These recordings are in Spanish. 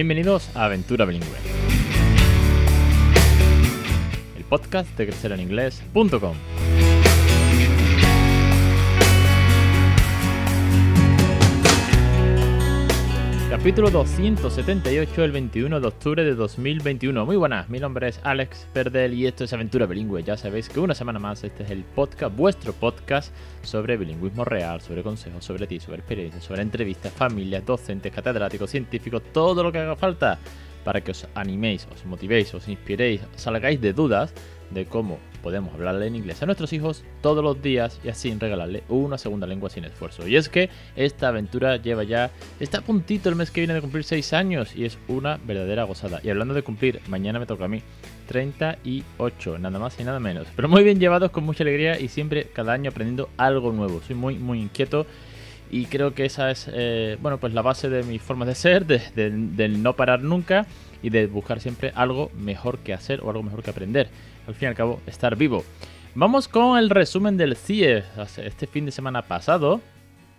Bienvenidos a Aventura Bilingüe. El podcast de crecereninglés.com. Capítulo 278, el 21 de octubre de 2021. Muy buenas, mi nombre es Alex Perdel y esto es Aventura Bilingüe. Ya sabéis que una semana más este es el podcast, vuestro podcast sobre bilingüismo real, sobre consejos, sobre ti, sobre experiencias, sobre entrevistas, familias, docentes, catedráticos, científicos, todo lo que haga falta para que os animéis, os motivéis, os inspiréis, salgáis de dudas de cómo podemos hablarle en inglés a nuestros hijos todos los días y así regalarle una segunda lengua sin esfuerzo. Y es que esta aventura lleva ya, está a puntito el mes que viene de cumplir 6 años y es una verdadera gozada. Y hablando de cumplir, mañana me toca a mí 38, nada más y nada menos. Pero muy bien llevados, con mucha alegría y siempre cada año aprendiendo algo nuevo. Soy muy, muy inquieto y creo que esa es, eh, bueno, pues la base de mis formas de ser, de, del no parar nunca y de buscar siempre algo mejor que hacer o algo mejor que aprender. Al fin y al cabo, estar vivo. Vamos con el resumen del CIE. Este fin de semana pasado,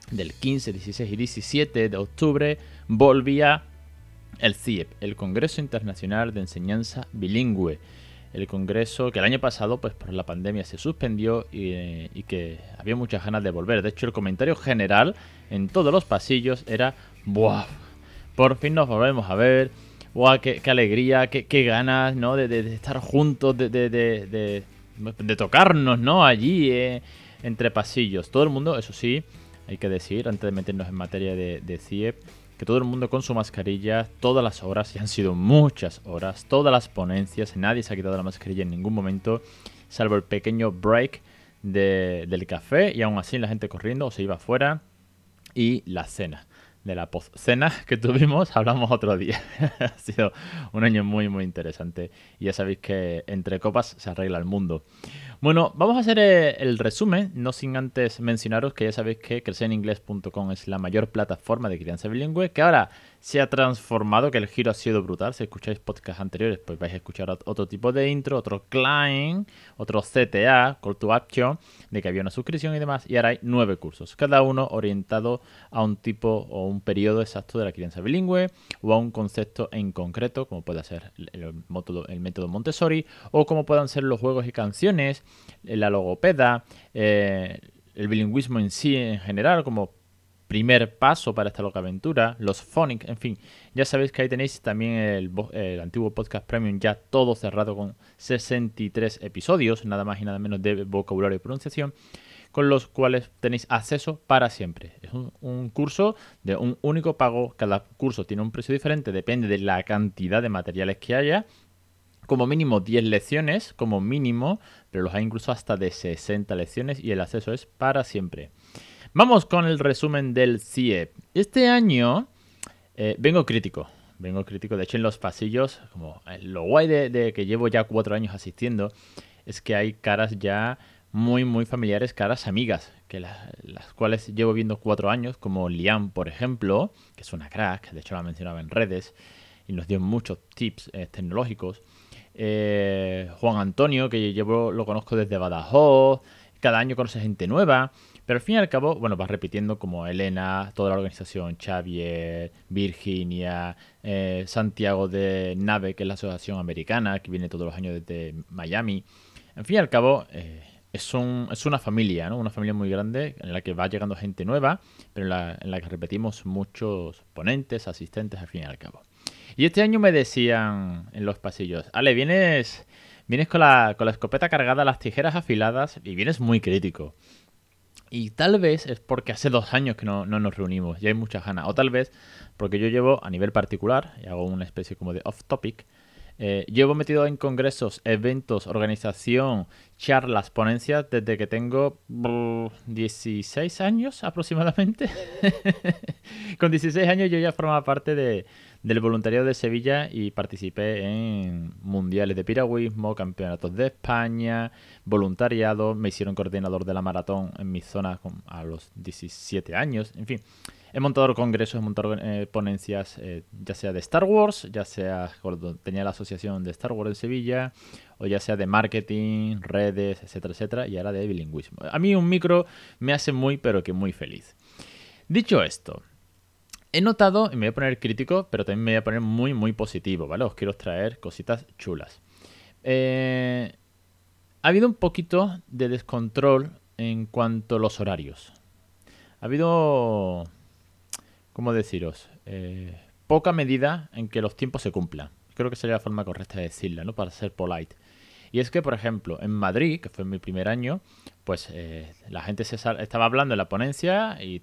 del 15, 16 y 17 de octubre, volvía el CIEP, el Congreso Internacional de Enseñanza Bilingüe. El congreso que el año pasado, pues por la pandemia, se suspendió y, eh, y, que había muchas ganas de volver. De hecho, el comentario general en todos los pasillos era: ¡Buah! Por fin nos volvemos a ver ¡Wow! Qué, alegría! Qué, ganas, ¿no? De, estar juntos, de, tocarnos, ¿no? Allí, eh, entre pasillos. Todo el mundo, eso sí, hay que decir, antes de meternos en materia de, CIEP, que todo el mundo con su mascarilla, todas las horas, y han sido muchas horas, todas las ponencias, nadie se ha quitado la mascarilla en ningún momento, salvo el pequeño break del café, y aún así la gente corriendo o se iba afuera, y la cena de la postcena que tuvimos hablamos otro día. ha sido un año muy, muy interesante. Y ya sabéis que entre copas se arregla el mundo. Bueno, vamos a hacer eh, el resumen, no sin antes mencionaros que ya sabéis que crecereningles.com es la mayor plataforma de crianza bilingüe, que ahora se ha transformado, que el giro ha sido brutal. Si escucháis podcasts anteriores, pues vais a escuchar otro tipo de intro, otro client, otro CTA, Call to Action, de que había una suscripción y demás. Y ahora hay nueve cursos, cada uno orientado a un tipo o un periodo exacto de la crianza bilingüe o a un concepto en concreto, como puede ser el, método, el método Montessori, o como puedan ser los juegos y canciones, la logopeda, eh, el bilingüismo en sí en general, como primer paso para esta loca aventura, los phonics, en fin, ya sabéis que ahí tenéis también el, antiguo podcast premium ya todo cerrado con 63 episodios, nada más y nada menos de vocabulario y pronunciación, con los cuales tenéis acceso para siempre. Es un, curso de un único pago, cada curso tiene un precio diferente, depende de la cantidad de materiales que haya, como mínimo 10 lecciones, como mínimo, pero los hay incluso hasta de 60 lecciones y el acceso es para siempre. Vamos con el resumen del CIE. Este año eh, vengo crítico. Vengo crítico. De hecho, en los pasillos, como eh, lo guay de, que llevo ya cuatro años asistiendo, es que hay caras ya muy, muy familiares, caras amigas, que las cuales llevo viendo cuatro años, como Liam, por ejemplo, que es una crack, de hecho la mencionaba en redes, y nos dio muchos tips eh, tecnológicos. Juan Antonio, que llevo, lo conozco desde Badajoz, cada año conoce gente nueva. Pero al fin y al cabo, bueno, vas repitiendo como Elena, toda la organización, Xavier, Virginia, eh, Santiago de Nave, que es la asociación americana, que viene todos los años desde Miami. En fin y al cabo, eh, es, un, es una familia, ¿no? Una familia muy grande en la que va llegando gente nueva, pero en la, en la que repetimos muchos ponentes, asistentes, al fin y al cabo. Y este año me decían en los pasillos, Ale, vienes, vienes con, la, con la escopeta cargada, las tijeras afiladas y vienes muy crítico. Y tal vez es porque hace dos años que no, nos reunimos y hay muchas ganas. O tal vez porque yo llevo a nivel particular, y hago una especie como de off topic, eh, llevo metido en congresos, eventos, organización, charlas, ponencias desde que tengo 16 años aproximadamente. Con 16 años yo ya formaba parte de, del voluntariado de Sevilla y participé en mundiales de piragüismo, campeonatos de España, voluntariado, me hicieron coordinador de la maratón en mi zona a los 17 años, en fin. He montado congresos, he montado eh, ponencias, eh, ya sea de Star Wars, ya sea cuando tenía la asociación de Star Wars en Sevilla, o ya sea de marketing, redes, etcétera, etcétera, y ahora de bilingüismo. A mí un micro me hace muy, pero que muy feliz. Dicho esto, he notado, y me voy a poner crítico, pero también me voy a poner muy, muy positivo, ¿vale? Os quiero traer cositas chulas. Eh, ha habido un poquito de descontrol en cuanto a los horarios. Ha habido, ¿cómo deciros? Eh, poca medida en que los tiempos se cumplan. Creo que sería la forma correcta de decirla, ¿no? Para ser polite. Y es que, por ejemplo, en Madrid, que fue mi primer año, pues eh, la gente se estaba hablando en la ponencia y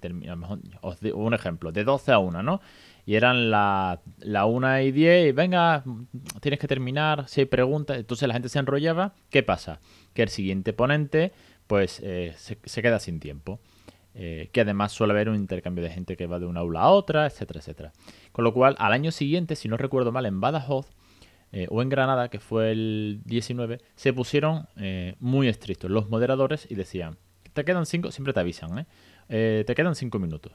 os digo un ejemplo, de 12 a 1, ¿no? Y eran la, la 1 y 10 y venga, tienes que terminar, si hay preguntas, entonces la gente se enrollaba. ¿Qué pasa? Que el siguiente ponente pues eh, se, queda sin tiempo. Eh, que además suele haber un intercambio de gente que va de una aula a otra, etcétera, etcétera. Con lo cual, al año siguiente, si no recuerdo mal, en Badajoz eh, o en Granada, que fue el 19, se pusieron eh, muy estrictos los moderadores y decían, te quedan cinco, siempre te avisan, ¿eh? te quedan cinco minutos.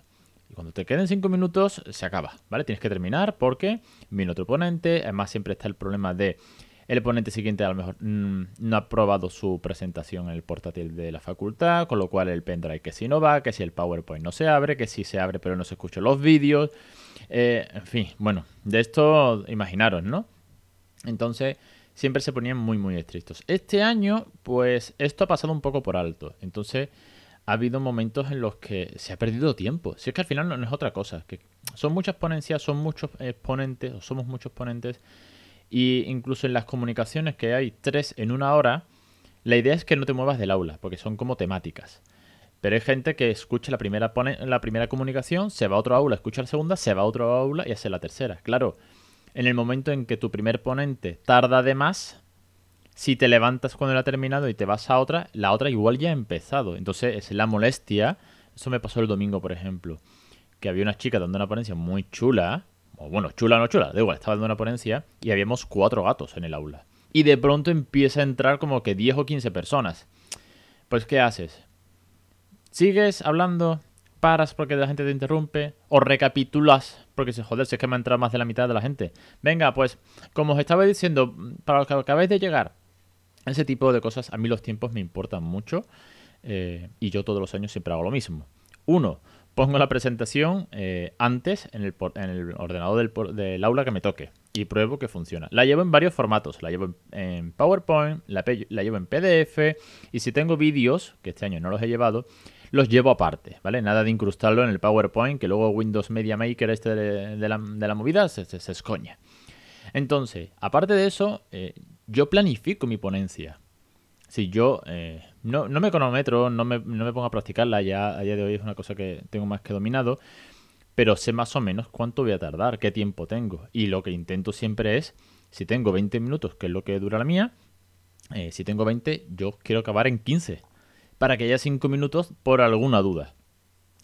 Y cuando te queden cinco minutos, se acaba, ¿vale? Tienes que terminar porque viene otro ponente, además siempre está el problema de el ponente siguiente a lo mejor mm, no ha probado su presentación en el portátil de la facultad, con lo cual el pendrive que si no va, que si el PowerPoint no se abre, que si se abre pero no se escuchan los vídeos. en fin, bueno, de esto imaginaros, ¿no? Entonces, siempre se ponían muy, muy estrictos. Este año, pues esto ha pasado un poco por alto. Entonces, ha habido momentos en los que se ha perdido tiempo. Si es que al final no, es otra cosa. Que son muchas ponencias, son muchos exponentes, o somos muchos ponentes. Y incluso en las comunicaciones que hay tres en una hora, la idea es que no te muevas del aula, porque son como temáticas. Pero hay gente que escucha la primera, la primera comunicación, se va a otro aula, escucha la segunda, se va a otro aula y hace la tercera. Claro, en el momento en que tu primer ponente tarda de más, si te levantas cuando él ha terminado y te vas a otra, la otra igual ya ha empezado. Entonces es la molestia. Eso me pasó el domingo, por ejemplo. Que había una chica dando una ponencia muy chula. O bueno, chula o no chula, da igual, estaba dando una ponencia y habíamos cuatro gatos en el aula. Y de pronto empieza a entrar como que 10 o 15 personas. Pues, ¿qué haces? ¿Sigues hablando? Paras porque la gente te interrumpe, o recapitulas porque se joder, si es que me ha entrado más de la mitad de la gente. Venga, pues, como os estaba diciendo, para los que acabáis de llegar, ese tipo de cosas, a mí los tiempos me importan mucho eh, y yo todos los años siempre hago lo mismo. Uno, pongo la presentación eh, antes en el, en el ordenador del, aula que me toque y pruebo que funciona. La llevo en varios formatos. La llevo en, PowerPoint, la, la, llevo en PDF y si tengo vídeos, que este año no los he llevado, los llevo aparte, ¿vale? Nada de incrustarlo en el PowerPoint, que luego Windows Media Maker este de, la, movida se, escoña. Entonces, aparte de eso, eh, yo planifico mi ponencia. Si yo eh, no, me cronometro, no me, no me pongo a practicarla, ya a día de hoy es una cosa que tengo más que dominado, pero sé más o menos cuánto voy a tardar, qué tiempo tengo. Y lo que intento siempre es, si tengo 20 minutos, que es lo que dura la mía, eh, si tengo 20, yo quiero acabar en 15 para que haya 5 minutos por alguna duda.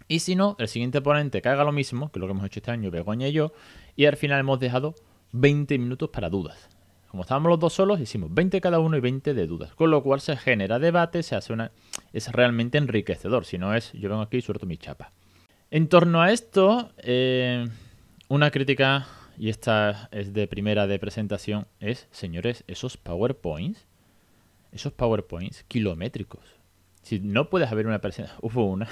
Y si no, el siguiente ponente que haga lo mismo, que es lo que hemos hecho este año, Begoña y yo, y al final hemos dejado 20 minutos para dudas. Como estábamos los dos solos, hicimos 20 cada uno y 20 de dudas. Con lo cual se genera debate, se hace una. es realmente enriquecedor. Si no es, yo vengo aquí y suelto mi chapa. En torno a esto, eh, una crítica, y esta es de primera de presentación, es, señores, esos PowerPoints, esos PowerPoints kilométricos. Si no puedes haber una persona. Hubo una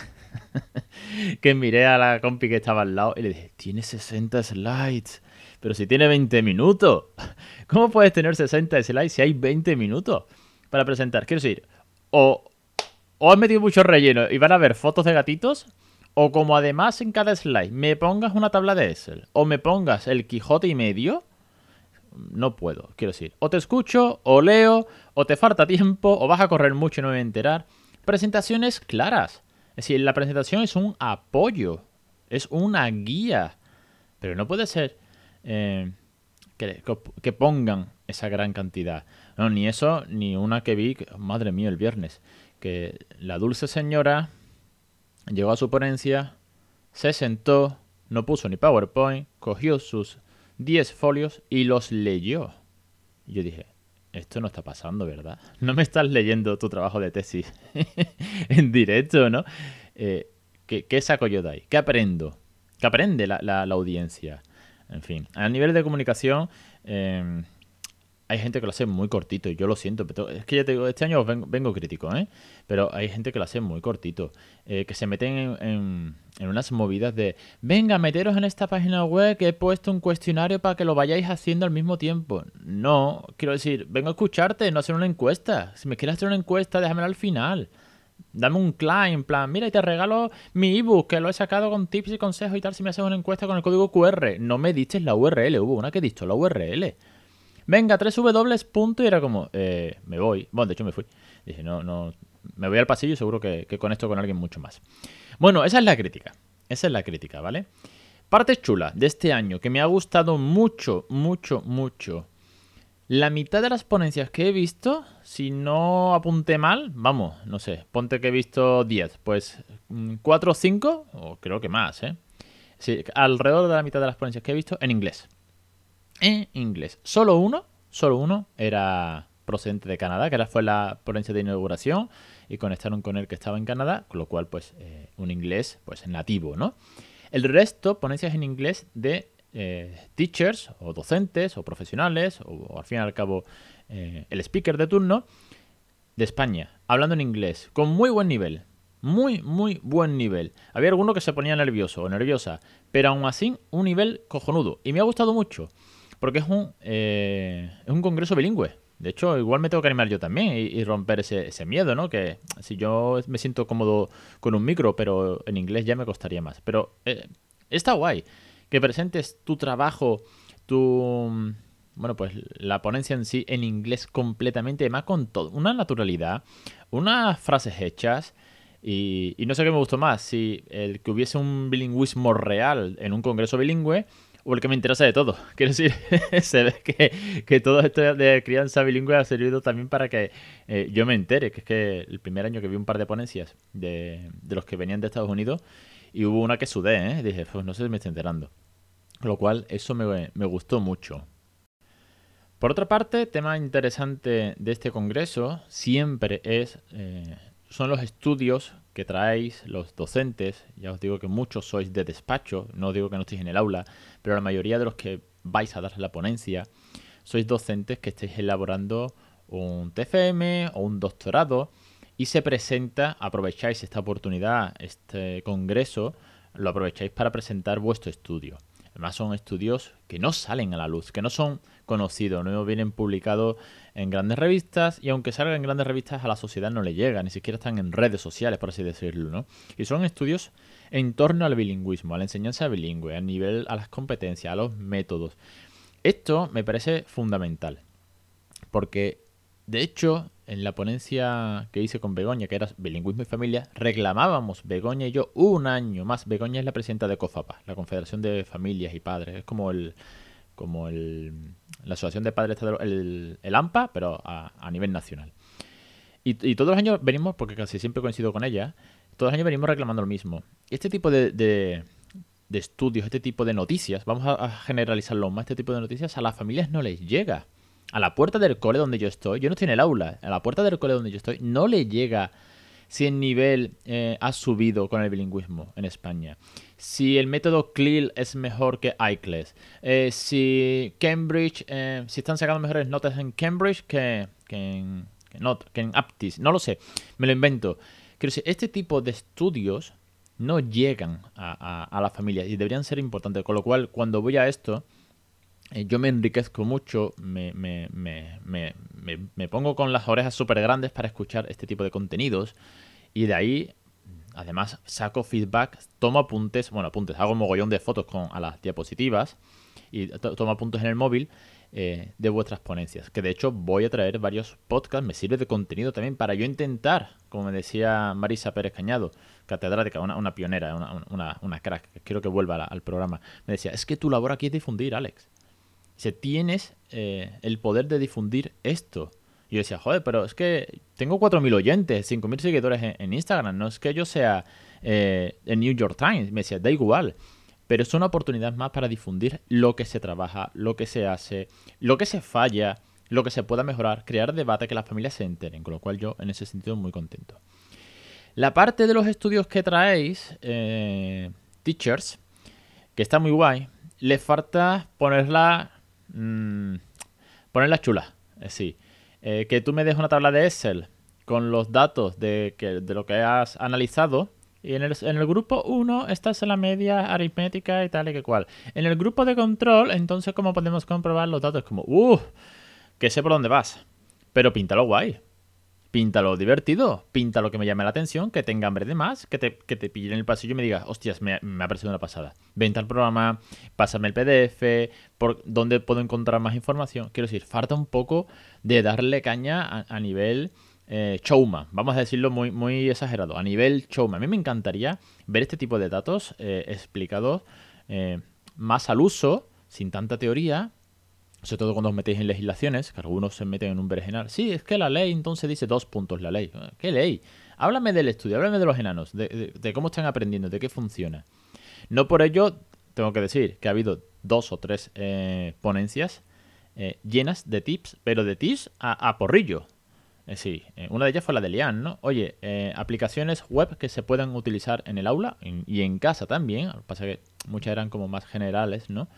que miré a la compi que estaba al lado y le dije: Tiene 60 slides. Pero si tiene 20 minutos. ¿Cómo puedes tener 60 slides si hay 20 minutos para presentar? Quiero decir, o, o has metido mucho relleno y van a ver fotos de gatitos. O como además en cada slide me pongas una tabla de Excel. O me pongas el Quijote y medio. No puedo, quiero decir. O te escucho, o leo, o te falta tiempo, o vas a correr mucho y no me voy a enterar presentaciones claras. Es decir, la presentación es un apoyo, es una guía. Pero no puede ser eh, que, pongan esa gran cantidad. No, ni eso, ni una que vi, madre mía, el viernes, que la dulce señora llegó a su ponencia, se sentó, no puso ni PowerPoint, cogió sus 10 folios y los leyó. Yo dije, esto no está pasando, ¿verdad? No me estás leyendo tu trabajo de tesis en directo, ¿no? Eh, ¿qué, saco yo de ahí? ¿Qué aprendo? ¿Qué aprende la, audiencia? En fin, a nivel de comunicación, em, hay gente que lo hace muy cortito y yo lo siento, pero es que ya te digo, este año vengo, crítico, ¿eh? Pero hay gente que lo hace muy cortito, eh, que se meten en, unas movidas de, venga, meteros en esta página web que he puesto un cuestionario para que lo vayáis haciendo al mismo tiempo. No, quiero decir, vengo a escucharte, no hacer una encuesta. Si me quieres hacer una encuesta, déjamela al final. Dame un client, en plan, mira, y te regalo mi ebook, que lo he sacado con tips y consejos y tal, si me haces una encuesta con el código QR. No me diste la URL, hubo una que dicho la URL venga, 3W, punto, y era como, eh, me voy. Bueno, de hecho me fui. Dije, no, no, me voy al pasillo y seguro que, que conecto con alguien mucho más. Bueno, esa es la crítica. Esa es la crítica, ¿vale? Parte chula de este año que me ha gustado mucho, mucho, mucho. La mitad de las ponencias que he visto, si no apunté mal, vamos, no sé, ponte que he visto 10, pues 4 mm, o 5, o creo que más, ¿eh? Alrededor de la mitad de las ponencias que he visto en inglés en inglés. Solo uno, solo uno era procedente de Canadá, que era, fue la ponencia de inauguración y conectaron con él que estaba en Canadá, con lo cual pues eh, un inglés pues nativo, ¿no? El resto, ponencias en inglés de eh, teachers o docentes o profesionales o, al fin y al cabo eh, el speaker de turno de España, hablando en inglés, con muy buen nivel, muy, muy buen nivel. Había alguno que se ponía nervioso o nerviosa, pero aún así un nivel cojonudo y me ha gustado mucho. Porque es un, eh, es un congreso bilingüe. De hecho, igual me tengo que animar yo también y, romper ese, ese, miedo, ¿no? Que si yo me siento cómodo con un micro, pero en inglés ya me costaría más. Pero eh, está guay que presentes tu trabajo, tu... Bueno, pues la ponencia en sí en inglés completamente, además con todo, una naturalidad, unas frases hechas, y, y, no sé qué me gustó más, si el que hubiese un bilingüismo real en un congreso bilingüe o el que me interesa de todo. Quiero decir, se ve que, todo esto de crianza bilingüe ha servido también para que eh, yo me entere, que es que el primer año que vi un par de ponencias de, los que venían de Estados Unidos y hubo una que sudé, ¿eh? dije, pues no sé si me estoy enterando. Lo cual, eso me, gustó mucho. Por otra parte, tema interesante de este congreso siempre es eh, son los estudios que traéis los docentes. Ya os digo que muchos sois de despacho, no digo que no estéis en el aula, pero la mayoría de los que vais a dar la ponencia sois docentes que estáis elaborando un TFM o un doctorado y se presenta, aprovecháis esta oportunidad, este congreso, lo aprovecháis para presentar vuestro estudio. Además son estudios que no salen a la luz, que no son conocidos, no vienen publicados en grandes revistas y aunque salgan en grandes revistas a la sociedad no le llega, ni siquiera están en redes sociales, por así decirlo, ¿no? Y son estudios en torno al bilingüismo, a la enseñanza bilingüe, a nivel, a las competencias, a los métodos. Esto me parece fundamental, porque de hecho en la ponencia que hice con Begoña, que era bilingüismo y familia, reclamábamos, Begoña y yo, un año más. Begoña es la presidenta de COFAPA, la Confederación de Familias y Padres. Es como el como el, la Asociación de Padres, el, el AMPA, pero a, nivel nacional. Y, todos los años venimos, porque casi siempre coincido con ella, todos los años venimos reclamando lo mismo. Este tipo de, de, estudios, este tipo de noticias, vamos a, a generalizarlo más, este tipo de noticias a las familias no les llega a la puerta del cole donde yo estoy, yo no estoy en el aula, a la puerta del cole donde yo estoy, no le llega si el nivel eh, ha subido con el bilingüismo en España. Si el método CLIL es mejor que ICLES. Eh, si Cambridge, eh, si están sacando mejores notas en Cambridge que, en, que, en Aptis. No lo sé, me lo invento. Quiero decir, este tipo de estudios no llegan a, a, a la familia y deberían ser importantes. Con lo cual, cuando voy a esto, eh, yo me enriquezco mucho, me, me, me, me pongo con las orejas súper grandes para escuchar este tipo de contenidos y de ahí, además, saco feedback, tomo apuntes, bueno, apuntes, hago un mogollón de fotos con, a las diapositivas y tomo apuntes en el móvil eh, de vuestras ponencias. Que de hecho voy a traer varios podcasts, me sirve de contenido también para yo intentar, como me decía Marisa Pérez Cañado, catedrática, una, una pionera, una, una, una, crack, quiero que vuelva al programa, me decía, es que tu labor aquí es difundir, Alex. Si tienes eh, el poder de difundir esto. Y yo decía, joder, pero es que tengo 4.000 oyentes, 5.000 seguidores en, Instagram. No es que yo sea eh, el New York Times. Me decía, da igual. Pero es una oportunidad más para difundir lo que se trabaja, lo que se hace, lo que se falla, lo que se pueda mejorar, crear debate, que las familias se enteren. Con lo cual yo en ese sentido muy contento. La parte de los estudios que traéis, eh, teachers, que está muy guay, le falta ponerla Mmm, ponerla chula. Eh, sí. Eh, que tú me des una tabla de Excel con los datos de, que, de lo que has analizado. Y en el, en el grupo 1 estás en la media aritmética y tal y que cual. En el grupo de control, entonces, ¿cómo podemos comprobar los datos? Como, que sé por dónde vas. Pero píntalo guay. Píntalo divertido, píntalo que me llame la atención, que tenga hambre de más, que te, que te pille en el pasillo y me diga, hostias, me, me ha parecido una pasada. Vente al programa, pásame el PDF, por dónde puedo encontrar más información. Quiero decir, falta un poco de darle caña a, nivel eh, showman, vamos a decirlo muy, muy exagerado, a nivel showman. A mí me encantaría ver este tipo de datos eh, explicados eh, más al uso, sin tanta teoría, sobre todo cuando os metéis en legislaciones, que algunos se meten en un berenjenal. Sí, es que la ley entonces dice dos puntos la ley. ¿Qué ley? Háblame del estudio, háblame de los enanos, de, cómo están aprendiendo, de qué funciona. No por ello, tengo que decir que ha habido dos o tres eh, ponencias eh, llenas de tips, pero de tips a, porrillo. Eh, sí, una de ellas fue la de Lian, ¿no? Oye, aplicaciones web que se puedan utilizar en el aula y en casa también. Lo que pasa es que muchas eran como más generales, ¿no?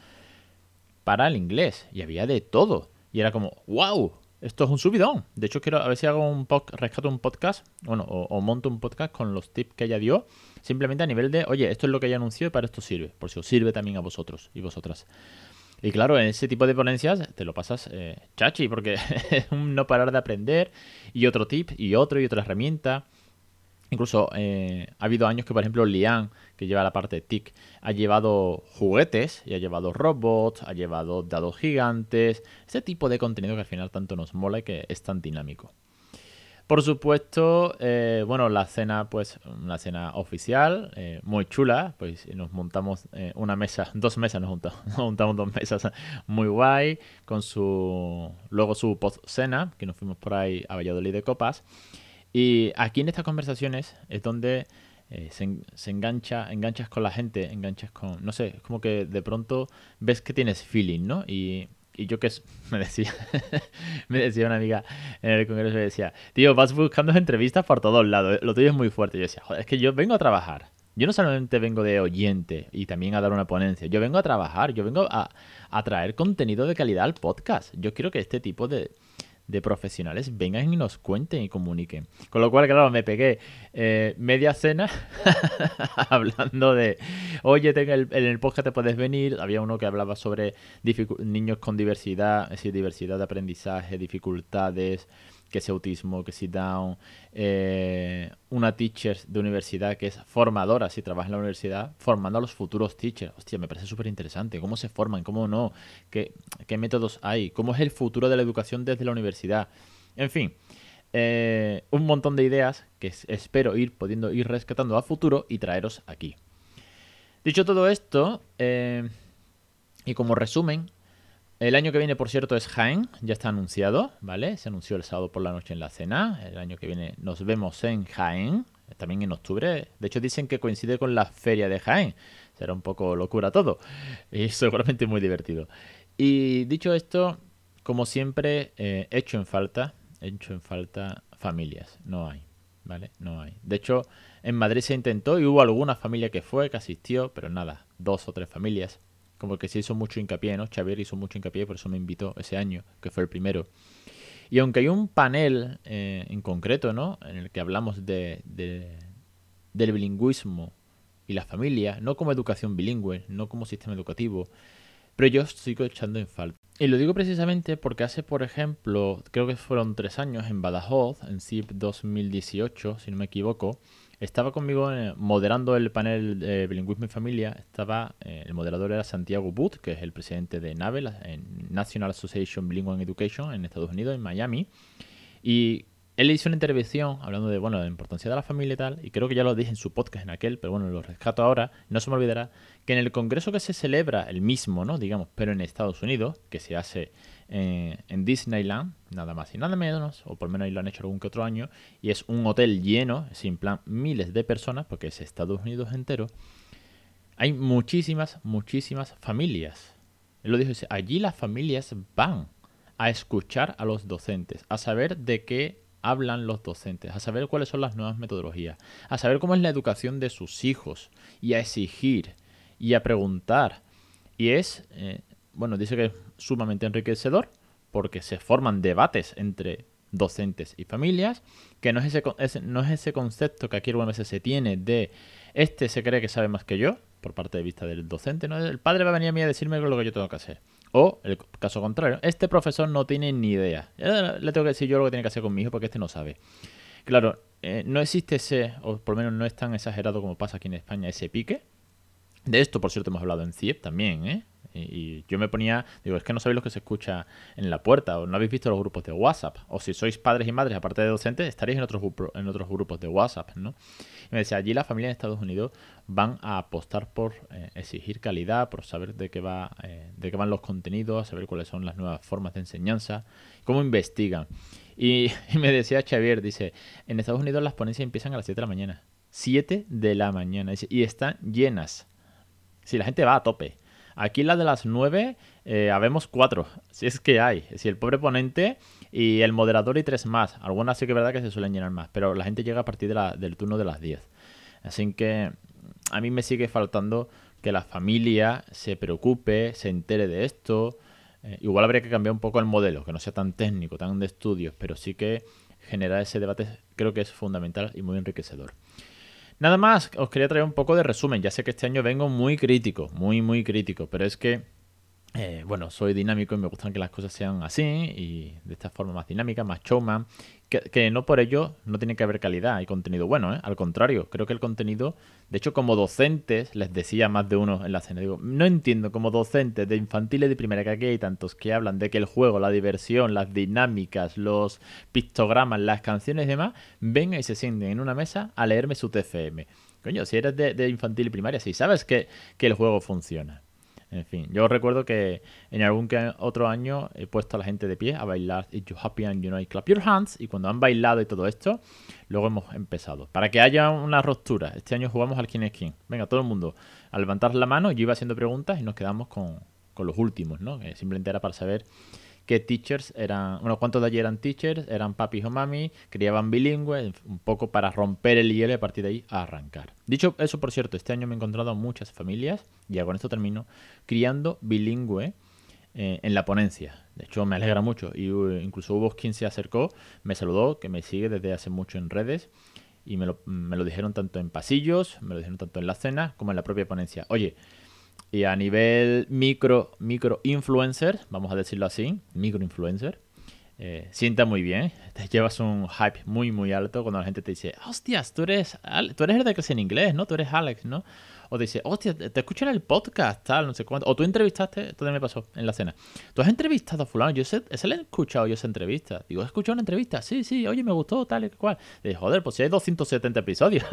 Para el inglés. Y había de todo. Y era como, wow, esto es un subidón. De hecho, quiero a ver si hago un rescato un podcast, bueno, o, monto un podcast con los tips que ella dio, simplemente a nivel de, oye, esto es lo que ella anunció y para esto sirve, por si os sirve también a vosotros y vosotras. Y claro, en ese tipo de ponencias te lo pasas eh, chachi, porque es un no parar de aprender y otro tip y otro y otra herramienta. Incluso eh, ha habido años que, por ejemplo, Lian, que lleva la parte TIC, ha llevado juguetes y ha llevado robots, ha llevado dados gigantes, ese tipo de contenido que al final tanto nos mola y que es tan dinámico. Por supuesto, eh, bueno, la cena, pues, una cena oficial, eh, muy chula, pues nos montamos una mesa, dos mesas nos juntamos, juntamos dos mesas muy guay, con su, luego su post-cena, que nos fuimos por ahí a Valladolid de Copas, y aquí en estas conversaciones es donde eh, se, engancha, enganchas con la gente, enganchas con, no sé, es como que de pronto ves que tienes feeling, ¿no? Y, yo que me decía, me decía una amiga en el congreso, me decía, tío, vas buscando entrevistas por todos lados, lo tuyo es muy fuerte. Yo decía, joder, es que yo vengo a trabajar. Yo no solamente vengo de oyente y también a dar una ponencia, yo vengo a trabajar, yo vengo a traer contenido de calidad al podcast. Yo quiero que este tipo de, de profesionales vengan y nos cuenten y comuniquen. Con lo cual, claro, me pegué eh, media cena hablando de, oye, en el, en el podcast te puedes venir. Había uno que hablaba sobre niños con diversidad, es decir, diversidad de aprendizaje, dificultades que sea autismo, que si down, eh, una teacher de universidad que es formadora, si trabaja en la universidad, formando a los futuros teachers. Hostia, me parece súper interesante. ¿Cómo se forman? ¿Cómo no? ¿Qué, métodos hay? ¿Cómo es el futuro de la educación desde la universidad? En fin, eh, un montón de ideas que espero ir pudiendo ir rescatando a futuro y traeros aquí. Dicho todo esto, eh, y como resumen, el año que viene, por cierto, es Jaén, ya está anunciado, ¿vale? Se anunció el sábado por la noche en la cena. El año que viene nos vemos en Jaén, también en octubre. De hecho, dicen que coincide con la feria de Jaén. Será un poco locura todo. Y seguramente muy divertido. Y dicho esto, como siempre, eh, hecho en falta, hecho en falta familias. No hay, ¿vale? No hay. De hecho, en Madrid se intentó y hubo alguna familia que fue, que asistió, pero nada, dos o tres familias como que se hizo mucho hincapié, ¿no? Xavier hizo mucho hincapié, por eso me invitó ese año, que fue el primero. Y aunque hay un panel eh, en concreto, ¿no? En el que hablamos de, del bilingüismo y la familia, no como educación bilingüe, no como sistema educativo, pero yo sigo echando en falta. Y lo digo precisamente porque hace, por ejemplo, creo que fueron tres años en Badajoz, en CIP 2018, si no me equivoco, estaba conmigo eh, moderando el panel de bilingüismo y familia. Estaba, eh, el moderador era Santiago Booth, que es el presidente de NABE, la National Association Bilingual Education en Estados Unidos, en Miami. Y él hizo una intervención hablando de, bueno, la importancia de la familia y tal, y creo que ya lo dije en su podcast en aquel, pero bueno, lo rescato ahora, no se me olvidará, que en el congreso que se celebra, el mismo, ¿no? Digamos, pero en Estados Unidos, que se hace eh, en Disneyland, nada más y nada menos, o por lo menos ahí lo han hecho algún que otro año, y es un hotel lleno, sin plan miles de personas, porque es Estados Unidos entero, hay muchísimas, muchísimas familias. Él lo dijo, allí las familias van a escuchar a los docentes, a saber de qué hablan los docentes, a saber cuáles son las nuevas metodologías, a saber cómo es la educación de sus hijos, y a exigir, y a preguntar. Y es, eh, bueno, dice que es sumamente enriquecedor porque se forman debates entre docentes y familias, que no es ese, no es ese concepto que aquí el UMS se tiene de este se cree que sabe más que yo, por parte de vista del docente, ¿no? El padre va a venir a mí a decirme lo que yo tengo que hacer. O, el caso contrario, este profesor no tiene ni idea. Le tengo que decir yo lo que tiene que hacer con mi hijo porque este no sabe. Claro, eh, no existe ese, o por lo menos no es tan exagerado como pasa aquí en España, ese pique. De esto, por cierto, hemos hablado en CIEP también, ¿eh? Y, yo me ponía, digo, es que no sabéis lo que se escucha en la puerta, o no habéis visto los grupos de WhatsApp, o si sois padres y madres, aparte de docentes, estaréis en otros, en otros grupos de WhatsApp, ¿no? Y me decía, allí la familia en Estados Unidos van a apostar por eh, exigir calidad, por saber de qué, va, eh, de qué van los contenidos, saber cuáles son las nuevas formas de enseñanza, cómo investigan. Y, y me decía Xavier, dice, en Estados Unidos las ponencias empiezan a las 7 de la mañana. 7 de la mañana. Y están llenas. Si la gente va a tope. Aquí la de las 9 eh, habemos 4, si es que hay. Si el pobre ponente y el moderador y tres más. Algunas sí que es verdad que se suelen llenar más, pero la gente llega a partir del turno de las 10. Así que a mí me sigue faltando que la familia se preocupe, se entere de esto. Eh, igual habría que cambiar un poco el modelo, que no sea tan técnico, tan de estudios, pero sí que generar ese debate creo que es fundamental y muy enriquecedor. Nada más, os quería traer un poco de resumen. Ya sé que este año vengo muy crítico, muy, muy crítico, pero es que eh, bueno, soy dinámico y me gustan que las cosas sean así y de esta forma más dinámica, más showman. Que, no por ello no tiene que haber calidad y contenido bueno, ¿eh? Al contrario, creo que el contenido, de hecho, como docentes, les decía más de uno en la cena, digo, no entiendo como docentes de infantiles de primera que aquí hay tantos que hablan de que el juego, la diversión, las dinámicas, los pictogramas, las canciones y demás, vengan y se sienten en una mesa a leerme su TFM. Coño, si eres de, infantil y primaria, sí sabes que, que el juego funciona. En fin, yo recuerdo que en algún otro año he puesto a la gente de pie a bailar If you happy and you know clap your hands y cuando han bailado y todo esto, luego hemos empezado. Para que haya una ruptura, este año jugamos al quién es quién. Venga, todo el mundo a levantar la mano, yo iba haciendo preguntas y nos quedamos con, con los últimos, ¿no? Que simplemente era para saber qué teachers eran, bueno, cuántos de allí eran teachers, eran papis o mami, criaban bilingües, un poco para romper el hielo y a partir de ahí arrancar. Dicho eso, por cierto, este año me he encontrado muchas familias, y ya con esto termino, criando bilingüe eh, en la ponencia. De hecho, me alegra mucho. Y uh, incluso hubo quien se acercó, me saludó, que me sigue desde hace mucho en redes. Y me lo, me lo dijeron tanto en pasillos, me lo dijeron tanto en la cena como en la propia ponencia. Oye, y a nivel micro, micro influencer, vamos a decirlo así, micro influencer, eh, sienta muy bien. Te llevas un hype muy, muy alto cuando la gente te dice, hostias, tú eres, tú eres el de que es en inglés, ¿no? Tú eres Alex, ¿no? O te dice, hostia, te escucho en el podcast, tal, no sé cuánto. O tú entrevistaste, esto también me pasó en la cena. Tú has entrevistado a fulano, yo sé, ese le he escuchado yo esa entrevista. Digo, ¿has escuchado una entrevista? Sí, sí, oye, me gustó, tal y cual. Digo, joder, pues si hay 270 episodios.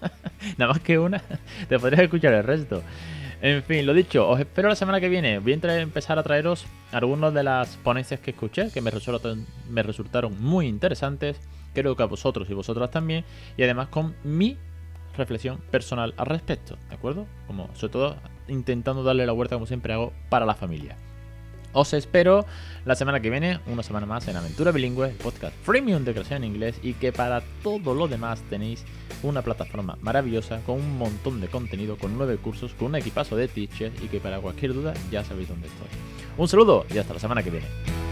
Nada más que una, te podrías escuchar el resto. En fin, lo dicho, os espero la semana que viene. Voy a empezar a traeros algunas de las ponencias que escuché, que me resultaron, me resultaron muy interesantes. Creo que a vosotros y vosotras también. Y además con mi reflexión personal al respecto, ¿de acuerdo? Como sobre todo intentando darle la vuelta como siempre hago para la familia. Os espero la semana que viene, una semana más en Aventura Bilingüe, podcast freemium de creación en inglés y que para todo lo demás tenéis una plataforma maravillosa con un montón de contenido, con nueve cursos, con un equipazo de teachers y que para cualquier duda ya sabéis dónde estoy. Un saludo y hasta la semana que viene.